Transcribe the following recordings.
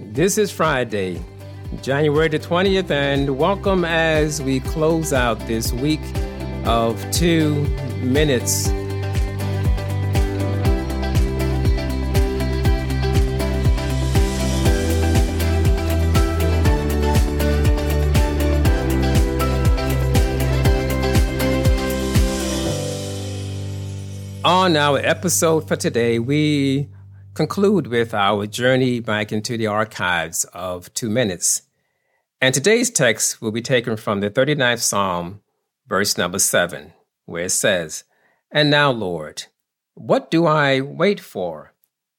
This is Friday, January the 20th, and welcome as we close out this week of two minutes. On our episode for today, we conclude with our journey back into the archives of two minutes. And today's text will be taken from the 39th Psalm, verse number seven, where it says, And now, Lord, what do I wait for?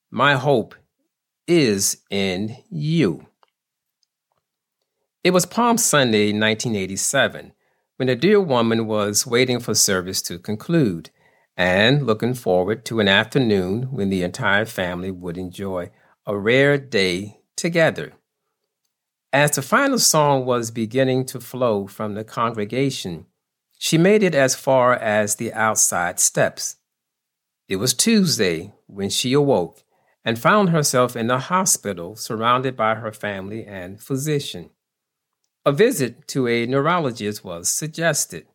My hope is in you. It was Palm Sunday, 1987, when a dear woman was waiting for service to conclude and looking forward to an afternoon when the entire family would enjoy a rare day together. As the final song was beginning to flow from the congregation, she made it as far as the outside steps. It was Tuesday when she awoke and found herself in the hospital surrounded by her family and physician. A visit to a neurologist was suggested.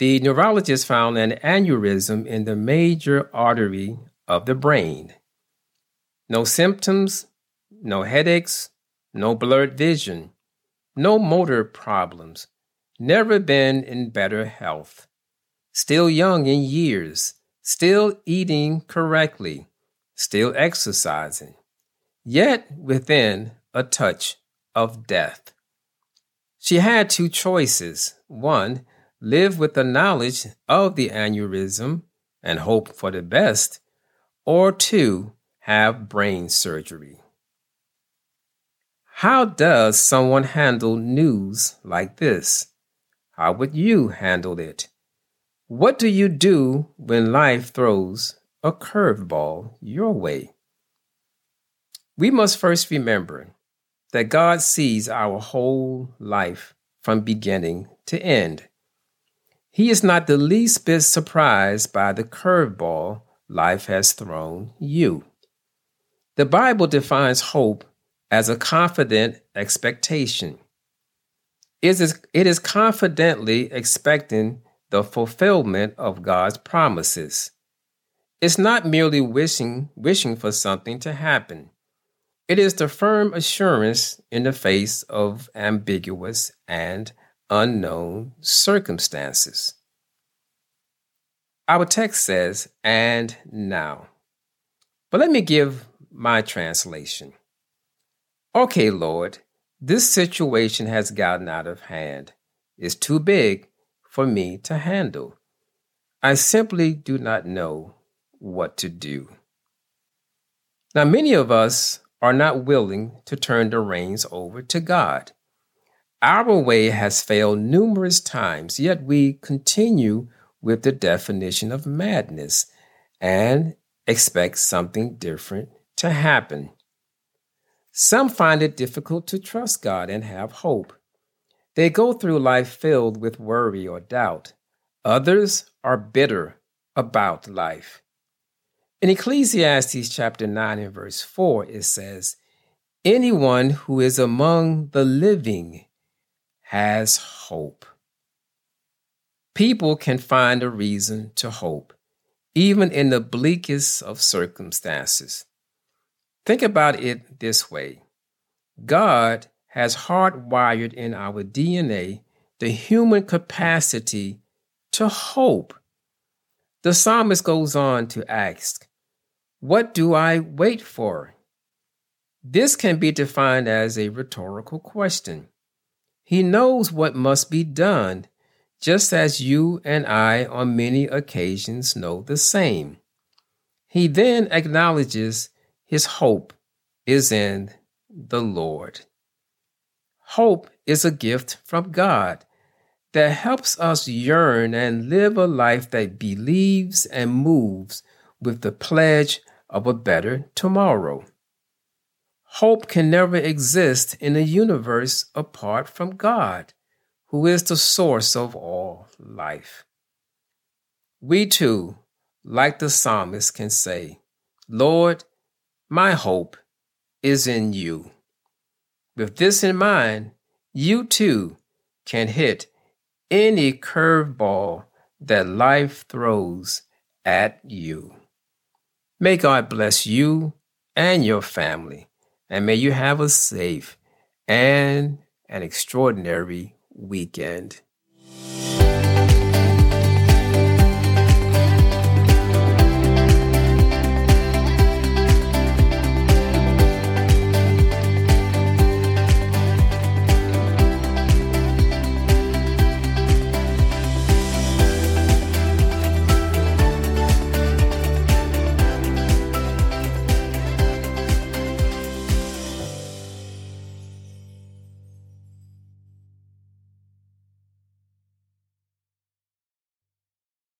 The neurologist found an aneurysm in the major artery of the brain. No symptoms, no headaches, no blurred vision, no motor problems, never been in better health. Still young in years, still eating correctly, still exercising, yet within a touch of death. She had two choices. One, live with the knowledge of the aneurysm and hope for the best, or two, have brain surgery. How does someone handle news like this? How would you handle it? What do you do when life throws a curveball your way? We must first remember that God sees our whole life from beginning to end. He is not the least bit surprised by the curveball life has thrown you. The Bible defines hope as a confident expectation. It is, it is confidently expecting the fulfillment of God's promises. It's not merely wishing, wishing for something to happen. It is the firm assurance in the face of ambiguous and unknown circumstances. Our text says, and now. But let me give my translation. Okay, Lord, this situation has gotten out of hand. It's too big for me to handle. I simply do not know what to do. Now, many of us are not willing to turn the reins over to God. Our way has failed numerous times, yet we continue with the definition of madness and expect something different to happen. Some find it difficult to trust God and have hope. They go through life filled with worry or doubt. Others are bitter about life. In Ecclesiastes chapter 9 and verse 4, it says, Anyone who is among the living has hope. People can find a reason to hope, even in the bleakest of circumstances. Think about it this way God has hardwired in our DNA the human capacity to hope. The psalmist goes on to ask, What do I wait for? This can be defined as a rhetorical question. He knows what must be done, just as you and I on many occasions know the same. He then acknowledges his hope is in the Lord. Hope is a gift from God that helps us yearn and live a life that believes and moves with the pledge of a better tomorrow. Hope can never exist in a universe apart from God, who is the source of all life. We too, like the psalmist, can say, Lord, my hope is in you. With this in mind, you too can hit any curveball that life throws at you. May God bless you and your family. And may you have a safe and an extraordinary weekend.